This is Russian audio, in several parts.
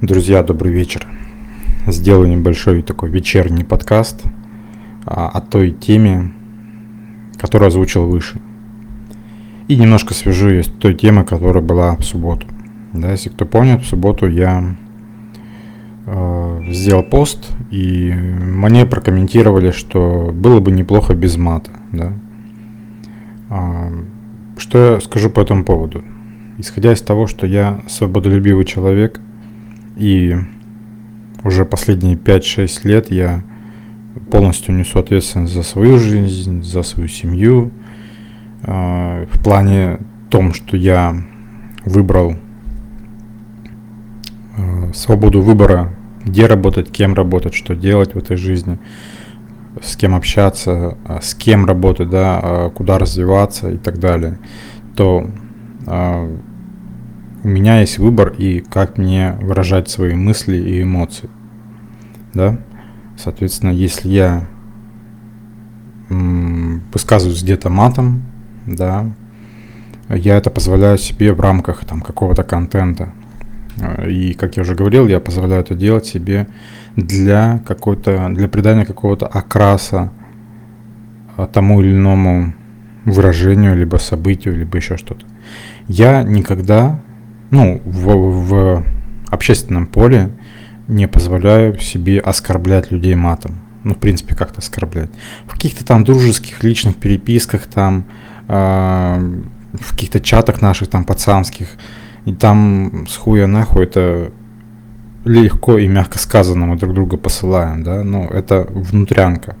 Друзья, добрый вечер. Сделаю небольшой такой вечерний подкаст а, о той теме, которую озвучил выше. И немножко свяжу ее с той темой, которая была в субботу. Да, если кто помнит, в субботу я э, сделал пост, и мне прокомментировали, что было бы неплохо без мата. Да? А, что я скажу по этому поводу? Исходя из того, что я свободолюбивый человек, и уже последние 5-6 лет я полностью несу ответственность за свою жизнь, за свою семью. А, в плане том, что я выбрал а, свободу выбора, где работать, кем работать, что делать в этой жизни, с кем общаться, а, с кем работать, да, куда развиваться и так далее, то у меня есть выбор и как мне выражать свои мысли и эмоции. Да? Соответственно, если я высказываюсь где-то матом, да, я это позволяю себе в рамках там какого-то контента. И, как я уже говорил, я позволяю это делать себе для какой-то, для придания какого-то окраса тому или иному выражению, либо событию, либо еще что-то. Я никогда ну, в, в общественном поле не позволяю себе оскорблять людей матом. Ну, в принципе, как-то оскорблять. В каких-то там дружеских личных переписках, там, э, в каких-то чатах наших там пацанских, и там с хуя нахуй это легко и мягко сказано мы друг друга посылаем, да, ну, это внутрянка.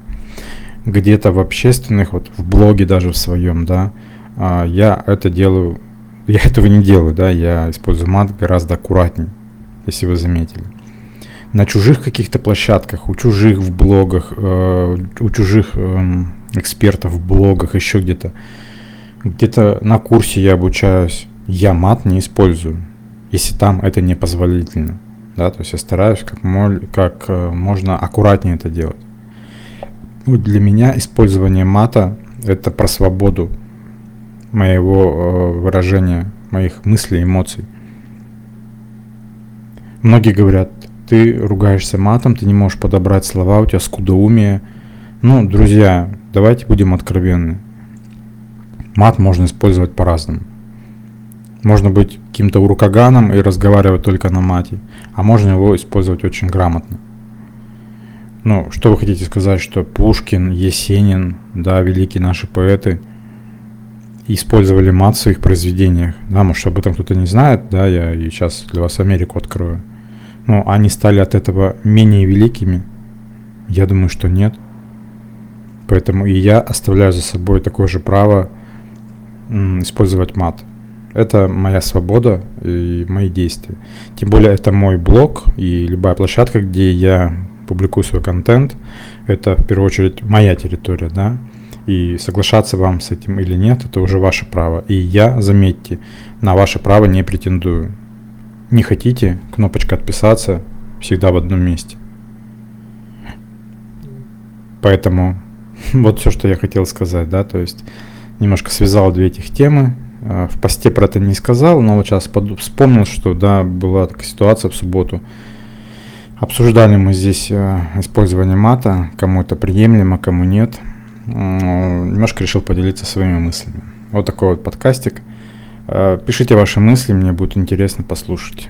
Где-то в общественных, вот в блоге даже в своем, да, э, я это делаю я этого не делаю, да, я использую мат гораздо аккуратнее, если вы заметили. На чужих каких-то площадках, у чужих в блогах, э, у чужих э, экспертов в блогах, еще где-то, где-то на курсе я обучаюсь, я мат не использую, если там это не позволительно. Да, то есть я стараюсь как, мол, как э, можно аккуратнее это делать. Вот для меня использование мата это про свободу моего э, выражения, моих мыслей, эмоций. Многие говорят, ты ругаешься матом, ты не можешь подобрать слова, у тебя скудоумие. Ну, друзья, давайте будем откровенны. Мат можно использовать по-разному. Можно быть каким-то урукаганом и разговаривать только на мате, а можно его использовать очень грамотно. Ну, что вы хотите сказать, что Пушкин, Есенин, да, великие наши поэты – использовали мат в своих произведениях. Да, может, об этом кто-то не знает, да, я и сейчас для вас Америку открою. Но они стали от этого менее великими? Я думаю, что нет. Поэтому и я оставляю за собой такое же право использовать мат. Это моя свобода и мои действия. Тем более это мой блог и любая площадка, где я публикую свой контент, это в первую очередь моя территория, да. И соглашаться вам с этим или нет, это уже ваше право. И я, заметьте, на ваше право не претендую. Не хотите, кнопочка отписаться всегда в одном месте. Поэтому вот все, что я хотел сказать, да, то есть немножко связал две этих темы. А, в посте про это не сказал, но вот сейчас вспомнил, что да, была такая ситуация в субботу. Обсуждали мы здесь а, использование мата, кому это приемлемо, кому нет немножко решил поделиться своими мыслями. Вот такой вот подкастик. Э, пишите ваши мысли, мне будет интересно послушать.